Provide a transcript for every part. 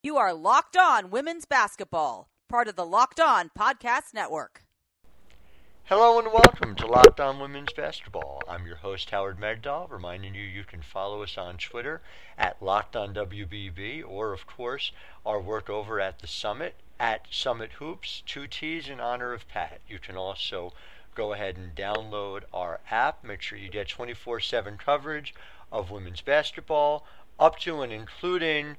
You are Locked On Women's Basketball, part of the Locked On Podcast Network. Hello and welcome to Locked On Women's Basketball. I'm your host, Howard Megdal, reminding you you can follow us on Twitter at Locked On WBB, or, of course, our work over at the Summitt at Summitt Hoops, two T's in honor of Pat. You can also go ahead and download our app. Make sure you get 24 7 coverage of women's basketball, up to and including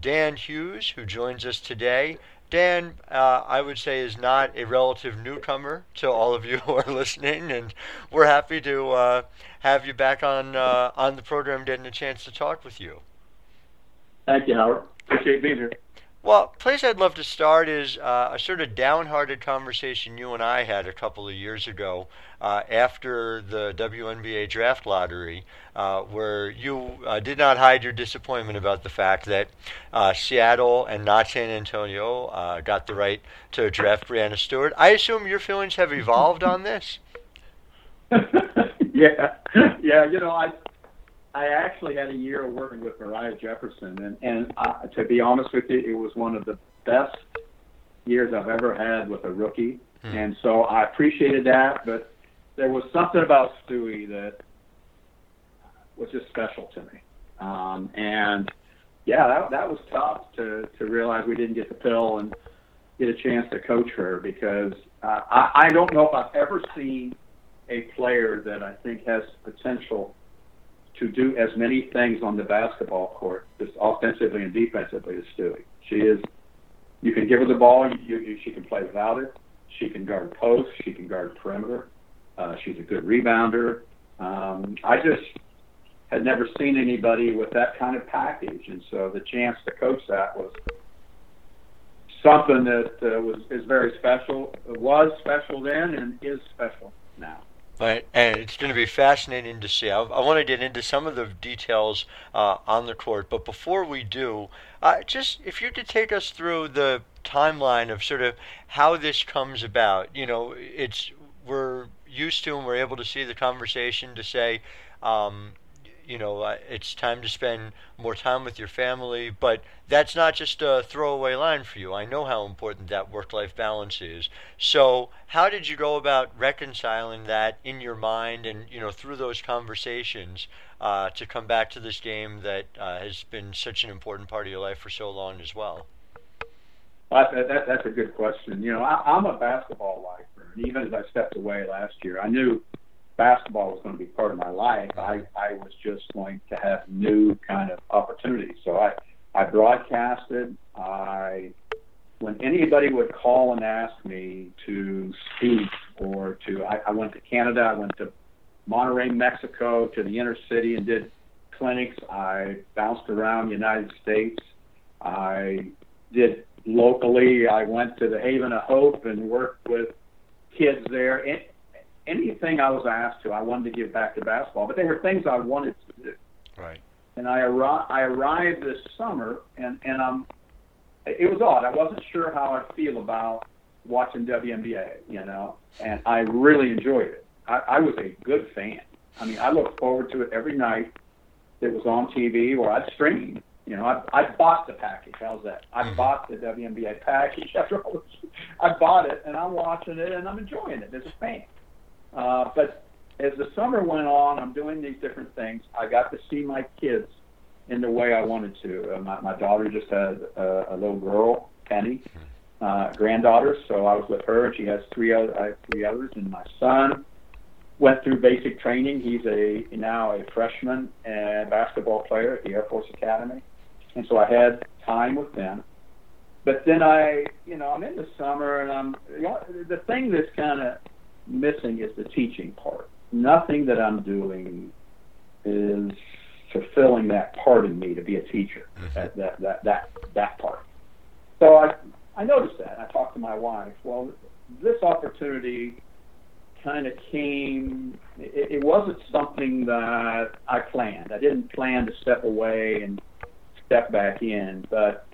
Dan Hughes, who joins us today. Dan, uh, I would say, is not a relative newcomer to all of you who are listening, and we're happy to uh, have you back on uh, on the program, getting a chance to talk with you. Thank you, Howard. Appreciate being here. Well, place I'd love to start is uh, a sort of downhearted conversation you and I had a couple of years ago uh, after the WNBA draft lottery, uh, where you uh, did not hide your disappointment about the fact that uh, Seattle and not San Antonio uh, got the right to draft Breanna Stewart. I assume your feelings have evolved on this. yeah, yeah. You know, I I actually had a year of working with Moriah Jefferson, and and uh, to be honest with you, it was one of the best years I've ever had with a rookie, hmm. and so I appreciated that. But there was something about Stewie that was just special to me, um, and yeah, that that was tough to to realize we didn't get the pill and get a chance to coach her because uh, I I don't know if I've ever seen a player that I think has potential to do as many things on the basketball court, just offensively and defensively, as Stewie. She is. You can give her the ball. You, you, she can play without it. She can guard post. She can guard perimeter. Uh, she's a good rebounder. Um, I just had never seen anybody with that kind of package, and so the chance to coach that was something that uh, was is very special. It was special then and is special now. Right, and it's going to be fascinating to see. I, I want to get into some of the details uh, on the court, but before we do, uh, just if you could take us through the timeline of sort of how this comes about. You know, it's we're used to and we're able to see the conversation to say, um, you know, uh, it's time to spend more time with your family. But that's not just a throwaway line for you. I know how important that work life balance is. So, how did you go about reconciling that in your mind and, you know, through those conversations uh, to come back to this game that uh, has been such an important part of your life for so long as well? That, that, that's a good question. You know, I, I'm a basketball lifer. And even as I stepped away last year, I knew basketball was going to be part of my life. I, I was just going to have new kind of opportunities. So I, I broadcasted. I, when anybody would call and ask me to speak or to, I, I went to Canada, I went to Monterrey, Mexico, to the inner city and did clinics. I bounced around the United States. I did locally. I went to the Haven of Hope and worked with kids there anything I was asked to, I wanted to give back to basketball. But they were things I wanted to do. Right. And I, arri- I arrived this summer, and and I'm. It was odd. I wasn't sure how I feel about watching WNBA, you know, and I really enjoyed it. I, I was a good fan. I mean, I looked forward to it every night. It was on TV or I'd stream. You know, I, I bought the package. How's that? I mm-hmm. bought the WNBA package. After all, I bought it and I'm watching it and I'm enjoying it as a fan. Uh, but as the summer went on, I'm doing these different things. I got to see my kids in the way I wanted to. Uh, my, my daughter just had a, a little girl, Penny, uh, granddaughter, so I was with her, she has three other I have three others. And my son went through basic training. He's a now a freshman and basketball player at the Air Force Academy, and so I had time with them. But then I, you know, I'm in the summer, and I'm you know, the thing that's kind of missing is the teaching part. Nothing that I'm doing is fulfilling that part in me to be a teacher. Mm-hmm. That, that that that that part. So I I noticed that. I talked to my wife. Well, this opportunity kind of came. It, it wasn't something that I planned. I didn't plan to step away and step back in. But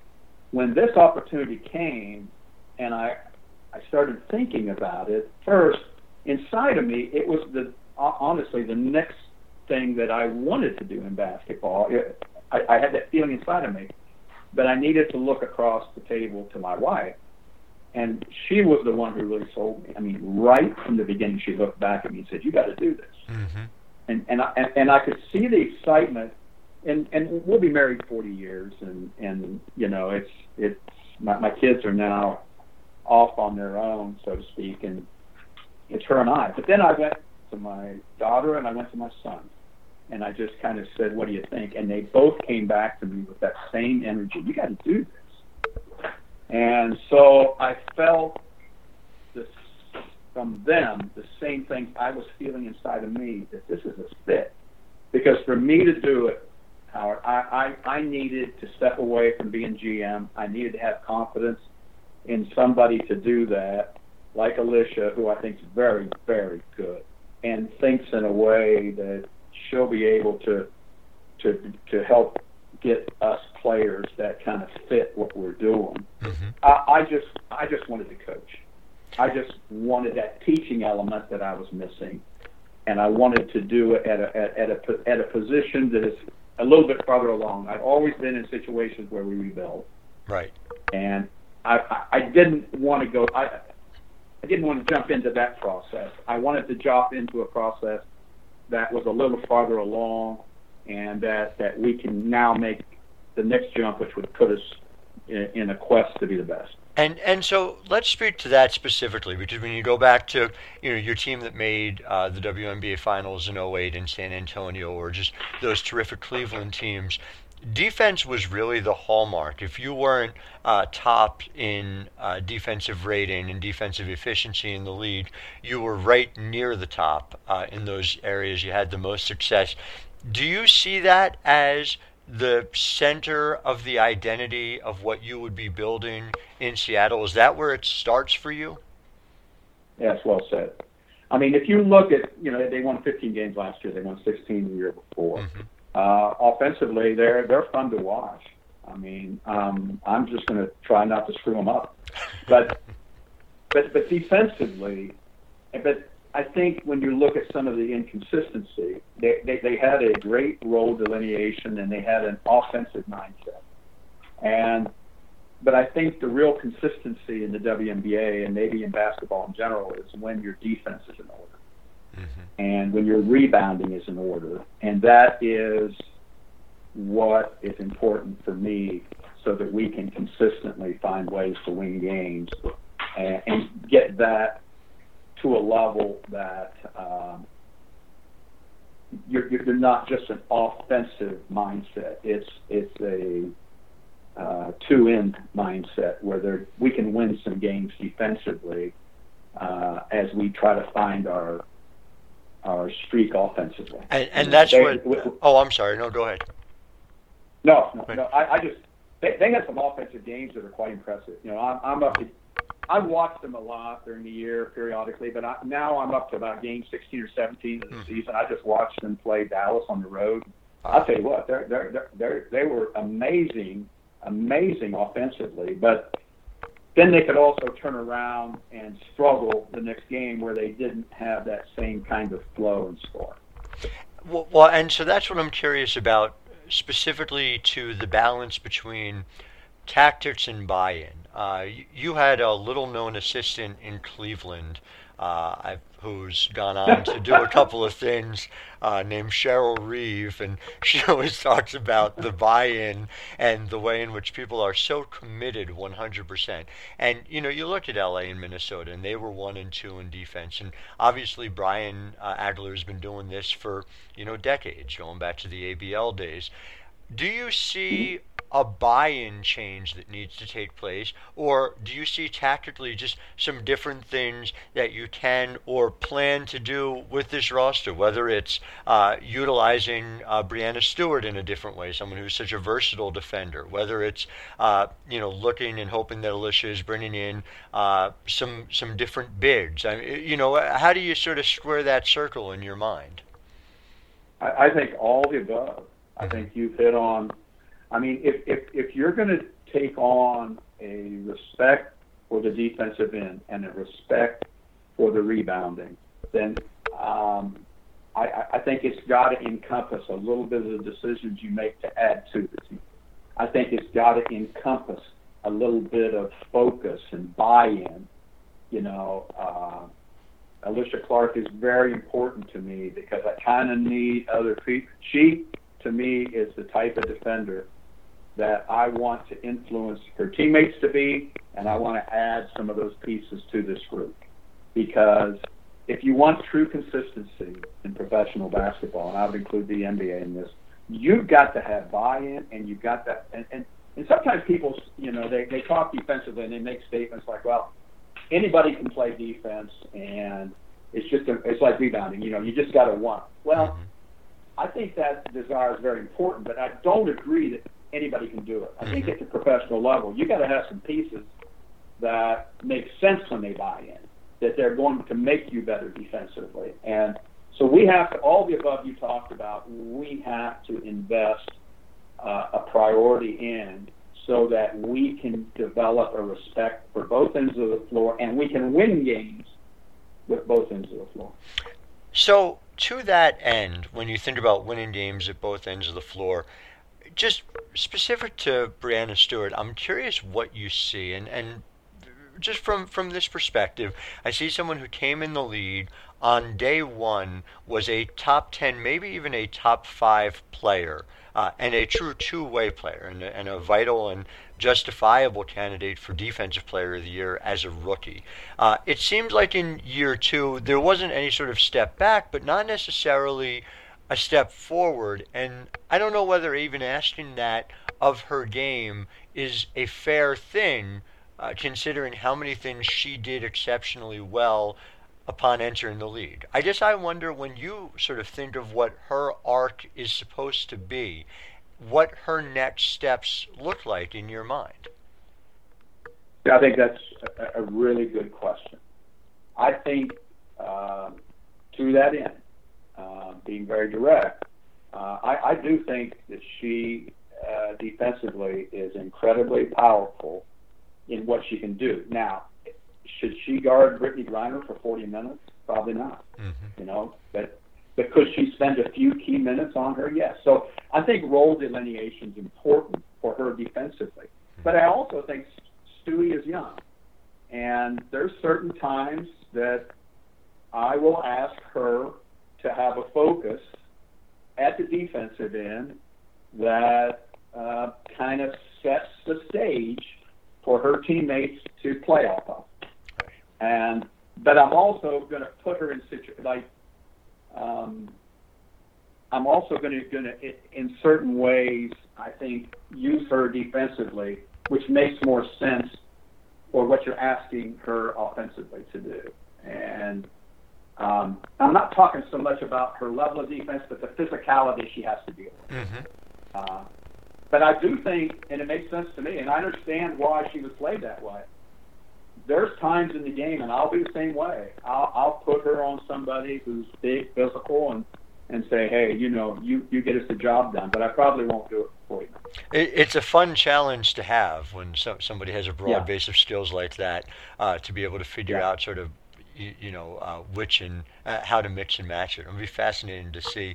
when this opportunity came, and I I started thinking about it first inside of me, it was the honestly the next thing that I wanted to do in basketball. It, I, I had that feeling inside of me but I needed to look across the table to my wife, and she was the one who really sold me. I mean, right from the beginning, she looked back at me and said, "You got to do this." Mm-hmm. And and I, and, and I could see the excitement. And and we'll be married 40 years, and and you know, it's it's my my kids are now off on their own, so to speak, and it's her and I. But then I went to my daughter and I went to my son, and I just kind of said, "What do you think?" And they both came back to me with that same energy. You got to do this. And so I felt this from them the same thing I was feeling inside of me that this is a fit. Because for me to do it, Howard, I, I, I needed to step away from being GM. I needed to have confidence in somebody to do that, like Alisha, who I think is very, very good and thinks in a way that she'll be able to to to help get us players that kind of fit what we're doing. Mm-hmm. I, I just I just wanted to coach. I just wanted that teaching element that I was missing, and I wanted to do it at a at, at a at a position that is a little bit farther along. I've always been in situations where we rebuild, Right. and I I, I didn't want to go. I I didn't want to jump into that process. I wanted to jump into a process that was a little farther along, and that that we can now make the next jump, which would put us in, in a quest to be the best. And and so let's speak to that specifically because when you go back to you know your team that made uh, the WNBA finals in 08 in San Antonio or just those terrific Cleveland teams, defense was really the hallmark. If you weren't uh, top in uh, defensive rating and defensive efficiency in the league, you were right near the top uh, in those areas. You had the most success. Do you see that as the center of the identity of what you would be building in Seattle? Is that where it starts for you? Yes, well said. I mean, if you look at, you know, they won 15 games last year. They won 16 the year before. Mm-hmm. Uh, offensively, they're they're fun to watch. I mean, um, I'm just going to try not to screw them up, but but but defensively, but I think when you look at some of the inconsistency, they, they, they had a great role delineation and they had an offensive mindset. And but I think the real consistency in the WNBA and maybe in basketball in general is when your defense is in order Mm-hmm. and when your rebounding is in order. And that is what is important for me so that we can consistently find ways to win games and, and get that to a level that um, you're, you're not just an offensive mindset. It's it's a uh, two-end mindset where we can win some games defensively uh, as we try to find our our streak offensively. And, and that's They- what. w- Oh, I'm sorry. No, go ahead. No, no, no. I, I just they, they had some offensive games that are quite impressive. You know, I'm, I'm up to. I've watched them a lot during the year, periodically, but I, now I'm up to about game 16 or 17 of the Mhm. season. I just watched them play Dallas on the road. I'll tell you what, they're, they're, they're, they're, they were amazing, amazing offensively, but then they could also turn around and struggle the next game where they didn't have that same kind of flow and score. Well, well, and so that's what I'm curious about, specifically to the balance between tactics and buy-in. Uh, you, you had a little-known assistant in Cleveland, uh, who's gone on to do a couple of things, uh, named Cheryl Reeve, and she always talks about the buy-in and the way in which people are so committed 100%. And you know, you look at LA and Minnesota, and they were one and two in defense, and obviously Brian uh, Agler has been doing this for you know decades, going back to the ABL days. Do you see a buy-in change that needs to take place, or do you see tactically just some different things that you can or plan to do with this roster? Whether it's uh, utilizing uh, Breanna Stewart in a different way, someone who's such a versatile defender. Whether it's uh, you know looking and hoping that Alisha is bringing in uh, some some different bids? I mean, you know, how do you sort of square that circle in your mind? I, I think all the above. I think you've hit on. I mean, if if if you're going to take on a respect for the defensive end and a respect for the rebounding, then um, I, I think it's got to encompass a little bit of the decisions you make to add to the team. I think it's got to encompass a little bit of focus and buy-in. You know, uh, Alysha Clark is very important to me because I kind of need other people. She, to me, is the type of defender that I want to influence her teammates to be, and I want to add some of those pieces to this group. Because if you want true consistency in professional basketball, and I would include the NBA in this, you've got to have buy-in, and you've got that. And, and, and sometimes people, you know, they, they talk defensively and they make statements like, well, anybody can play defense, and it's just a, it's like rebounding. You know, you just got to want. Well, mm-hmm. I think that desire is very important, but I don't agree that anybody can do it. I think mm-hmm. at the professional level, you got to have some pieces that make sense when they buy in, that they're going to make you better defensively. And so we have to, all the above you talked about, we have to invest uh, a priority in so that we can develop a respect for both ends of the floor and we can win games with both ends of the floor. So, to that end, when you think about winning games at both ends of the floor, just specific to Breanna Stewart, I'm curious what you see, and, and just from from this perspective, I see someone who came in the league on day one was a top ten, maybe even a top five player, uh, and a true two-way player, and, and a vital and justifiable candidate for Defensive Player of the Year as a rookie. Uh, it seems like in year two there wasn't any sort of step back, but not necessarily a step forward. And I don't know whether even asking that of her game is a fair thing, uh, considering how many things she did exceptionally well upon entering the league. I guess I wonder when you sort of think of what her arc is supposed to be, what her next steps look like in your mind. I think that's a, a really good question. I think uh, to that end, uh, being very direct, uh, I, I do think that she uh, defensively is incredibly powerful in what she can do. Now, should she guard Brittney Griner for 40 minutes? Probably not. Mm-hmm. You know, but but could she spend a few key minutes on her? Yes. So I think role delineation is important for her defensively. But I also think Stewie is young, and there's certain times that I will ask her to have a focus at the defensive end that uh, kind of sets the stage for her teammates to play off of. And but I'm also going to put her in situ like um, I'm also going to going to in certain ways I think use her defensively, which makes more sense for what you're asking her offensively to do. And um, I'm not talking so much about her level of defense, but the physicality she has to deal with. Mm-hmm. Uh, but I do think, and it makes sense to me, and I understand why she was played that way. There's times in the game, and I'll be the same way. I'll, I'll put her on somebody who's big, physical, and and say, hey, you know, you you get us the job done. But I probably won't do it for you. It, it's a fun challenge to have when so, somebody has a broad yeah. base of skills like that uh, to be able to figure yeah. out sort of you, you know uh, which and uh, how to mix and match it. It'll be fascinating to see.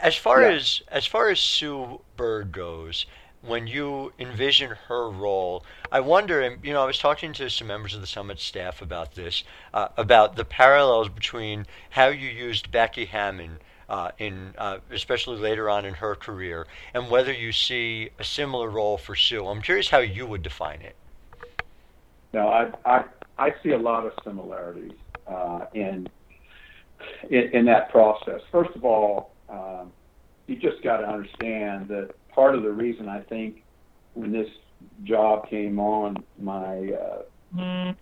As far yeah. as as far as Sue Bird goes, when you envision her role, I wonder, and you know, I was talking to some members of the Summitt staff about this, uh, about the parallels between how you used Becky Hammon. Uh, in uh, especially later on in her career, and whether you see a similar role for Sue. I'm curious how you would define it. No, I, I I see a lot of similarities uh, in, in, in that process. First of all, um, you just got to understand that part of the reason I think when this job came on, my uh, mm.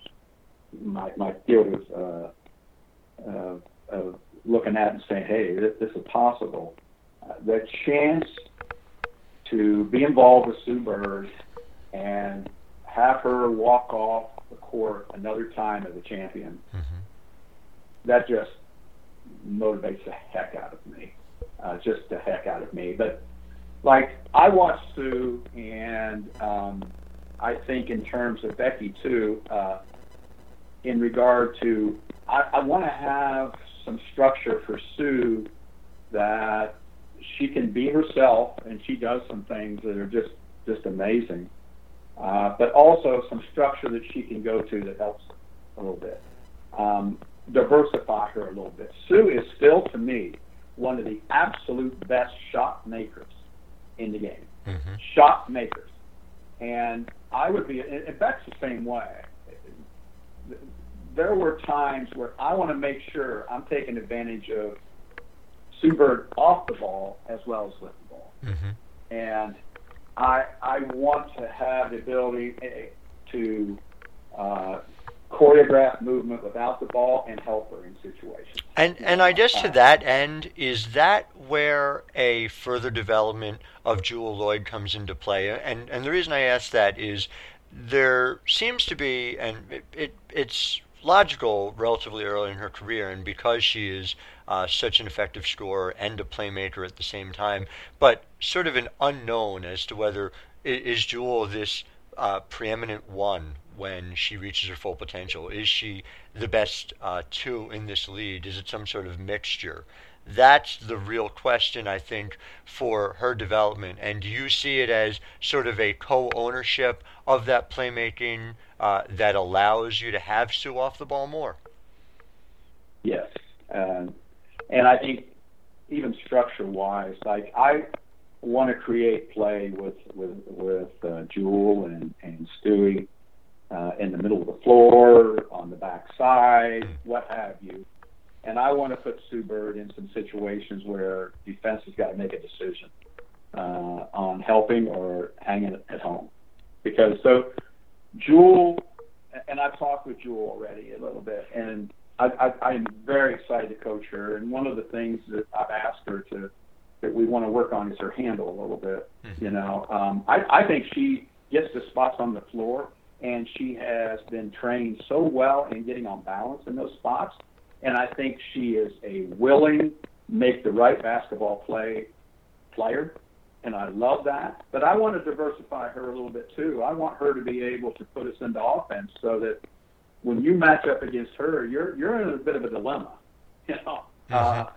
my my field was uh, uh, of looking at and saying, "Hey, this, this is possible." Uh, the chance to be involved with Sue Bird and have her walk off the court another time as a champion, mm-hmm. that just motivates the heck out of me. Uh, just the heck out of me. But like I watch Sue, and um, I think in terms of Becky too, uh, in regard to I, I want to have some structure for Sue that she can be herself, and she does some things that are just just amazing. Uh, but also some structure that she can go to that helps a little bit. Um, diversify her a little bit. Sue is still, to me, one of the absolute best shot makers in the game. Mm-hmm. Shot makers. And I would be, and Beck's the same way. There were times where I want to make sure I'm taking advantage of Sue Bird off the ball as well as with the ball. Mm-hmm. And I, I want to have the ability eh, to uh, choreograph movement without the ball and help her in situations. And and I guess to that end, is that where a further development of Jewell Loyd comes into play? And and the reason I ask that is there seems to be, and it, it it's logical relatively early in her career, and because she is uh, such an effective scorer and a playmaker at the same time, but sort of an unknown as to whether is Jewell this uh, preeminent one when she reaches her full potential? Is she the best uh, two in this lead? Is it some sort of mixture? That's the real question, I think, for her development. And do you see it as sort of a co ownership of that playmaking uh, that allows you to have Sue off the ball more? Yes. And I think even structure wise, like I want to create play with with with uh, Jewell and and Stewie uh, in the middle of the floor, on the back side, what have you. And I want to put Sue Bird in some situations where defense has got to make a decision uh, on helping or hanging at home. Because so Jewell, and I've talked with Jewell already a little bit, and I, I, I'm very excited to coach her. And one of the things that I've asked her to that we want to work on is her handle a little bit. Mm-hmm. You know, um, I, I think she gets the spots on the floor, and she has been trained so well in getting on balance in those spots. And I think she is a willing, make the right basketball play player, and I love that. But I want to diversify her a little bit too. I want her to be able to put us into offense so that when you match up against her, you're you're in a bit of a dilemma, you know, because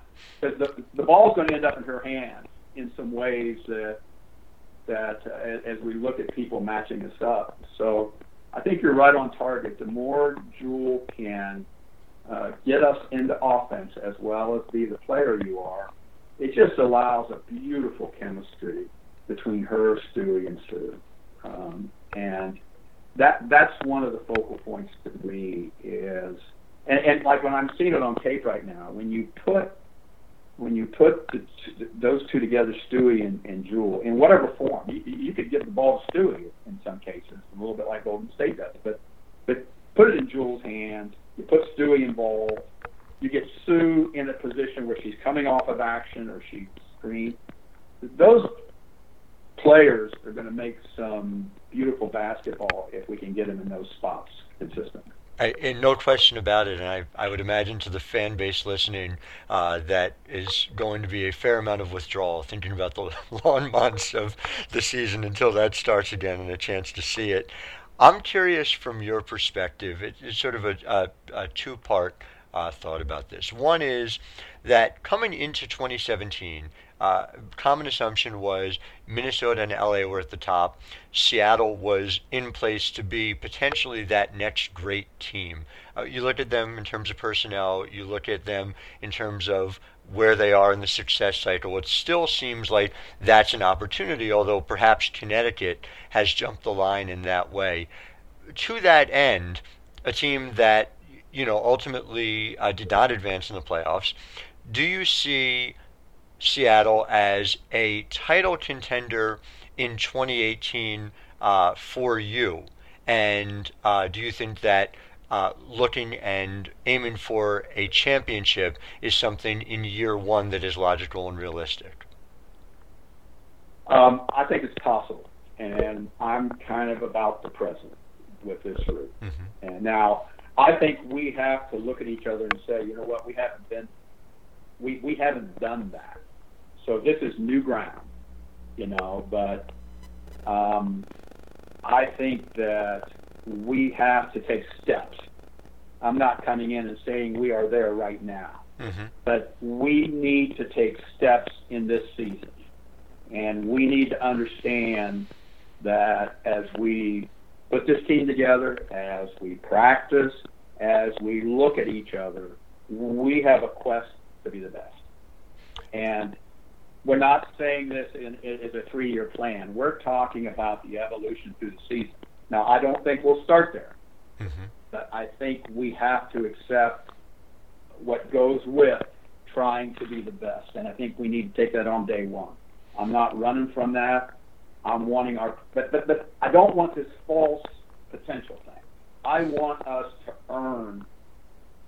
mm-hmm. uh, the the ball's going to end up in her hands in some ways that that uh, as we look at people matching us up. So I think you're right on target. The more Jewell can uh, get us into offense as well as be the player you are, it just allows a beautiful chemistry between her, Stewie, and Sue. Um, and that that's one of the focal points to me is and, and like when I'm seeing it on tape right now, when you put when you put the, those two together, Stewie and, and Jewell, in whatever form, you, you could give the ball to Stewie in some cases, a little bit like Golden State does, but but put it in Jewell's hands. You put Stewie involved. You get Sue in a position where she's coming off of action or she's screened. Those players are going to make some beautiful basketball if we can get them in those spots consistently. I, and no question about it, and I, I would imagine to the fan base listening uh, that is going to be a fair amount of withdrawal, thinking about the long months of the season until that starts again and a chance to see it. I'm curious from your perspective, it, it's sort of a, a, a two part uh, thought about this. One is that coming into 2017, uh, common assumption was Minnesota and LA were at the top. Seattle was in place to be potentially that next great team. Uh, you look at them in terms of personnel, you look at them in terms of where they are in the success cycle. It still seems like that's an opportunity, although perhaps Connecticut has jumped the line in that way. To that end, a team that you know ultimately uh, did not advance in the playoffs. Do you see Seattle as a title contender in 2018 uh, for you? And uh, do you think that uh, looking and aiming for a championship is something in year one that is logical and realistic? Um, I think it's possible, and I'm kind of about the present with this group. Mm-hmm. And now, I think we have to look at each other and say, you know what, we haven't been, we we haven't done that. So this is new ground, you know, but um, I think that we have to take steps. I'm not coming in and saying we are there right now, mm-hmm. but we need to take steps in this season. And we need to understand that as we put this team together, as we practice, as we look at each other, we have a quest to be the best. And we're not saying this in, as a three-year plan. We're talking about the evolution through the season. Now, I don't think we'll start there, mm-hmm. but I think we have to accept what goes with trying to be the best, and I think we need to take that on day one. I'm not running from that. I'm wanting our, but but, but I don't want this false potential thing. I want us to earn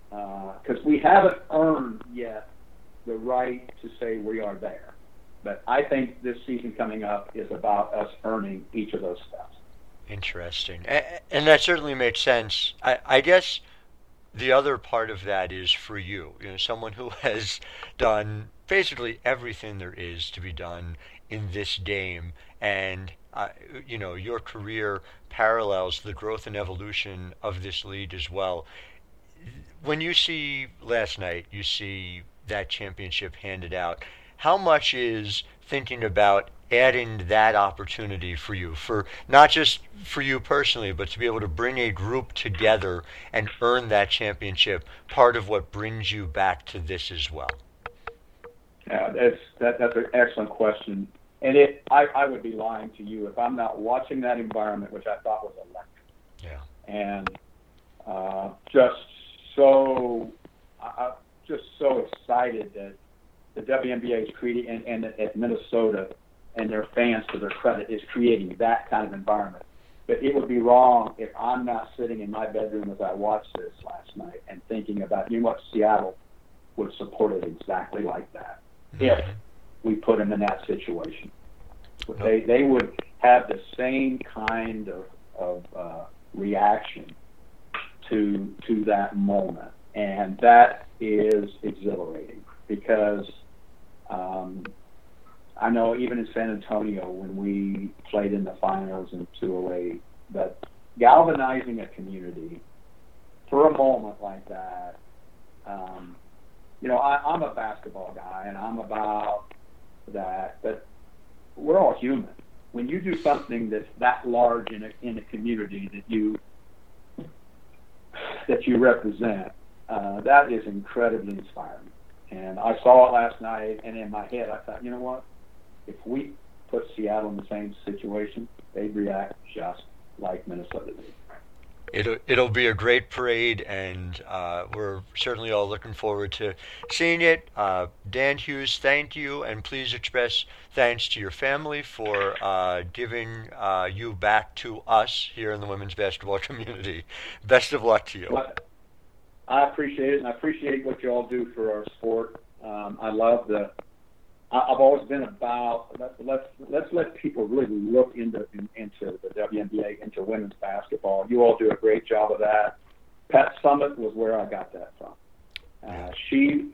because uh, we haven't earned yet the right to say we are there. But I think this season coming up is about us earning each of those steps. Interesting, and that certainly makes sense. I, I guess the other part of that is for you, you know, someone who has done basically everything there is to be done in this game, and uh, you know, your career parallels the growth and evolution of this league as well. When you see last night, you see that championship handed out. How much is thinking about adding that opportunity for you, for not just for you personally, but to be able to bring a group together and earn that championship, part of what brings you back to this as well? Yeah, that's that, that's an excellent question, and it I, I would be lying to you if I'm not watching that environment, which I thought was electric. Yeah, and uh, just so I, I'm just so excited that the WNBA is creating and, and at Minnesota and their fans, to their credit, is creating that kind of environment. But it would be wrong if I'm not sitting in my bedroom as I watched this last night and thinking about, you know what, Seattle would support it exactly like that mm-hmm. if we put them in that situation. They they would have the same kind of of uh, reaction to to that moment, and that is exhilarating because um, I know even in San Antonio when we played in the finals in 208, that galvanizing a community for a moment like that. Um, you know, I, I'm a basketball guy and I'm about that, but we're all human. When you do something that's that large in a in a community that you that you represent, uh, that is incredibly inspiring. And I saw it last night, and in my head, I thought, you know what? If we put Seattle in the same situation, they'd react just like Minnesota did. It'll, it'll be a great parade, and uh, we're certainly all looking forward to seeing it. Uh, Dan Hughes, thank you, and please express thanks to your family for uh, giving uh, you back to us here in the women's basketball community. Best of luck to you. I appreciate it, and I appreciate what you all do for our sport. Um, I love the. I've always been about let's let's let's let people really look into in, into the WNBA, into women's basketball. You all do a great job of that. Pat Summitt was where I got that from. Uh, she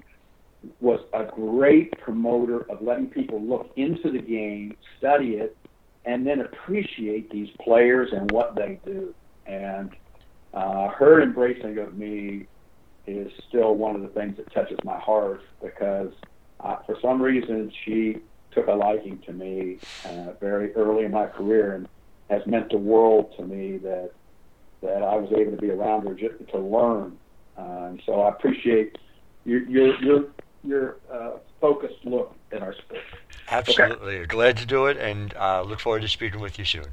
was a great promoter of letting people look into the game, study it, and then appreciate these players and what they do. And uh, her embracing of me is still one of the things that touches my heart because uh, for some reason she took a liking to me uh, very early in my career and has meant the world to me that that I was able to be around her just to learn. Uh, and so I appreciate your your your, your uh, focused look at our sport. Absolutely, okay. glad to do it, and uh, look forward to speaking with you soon.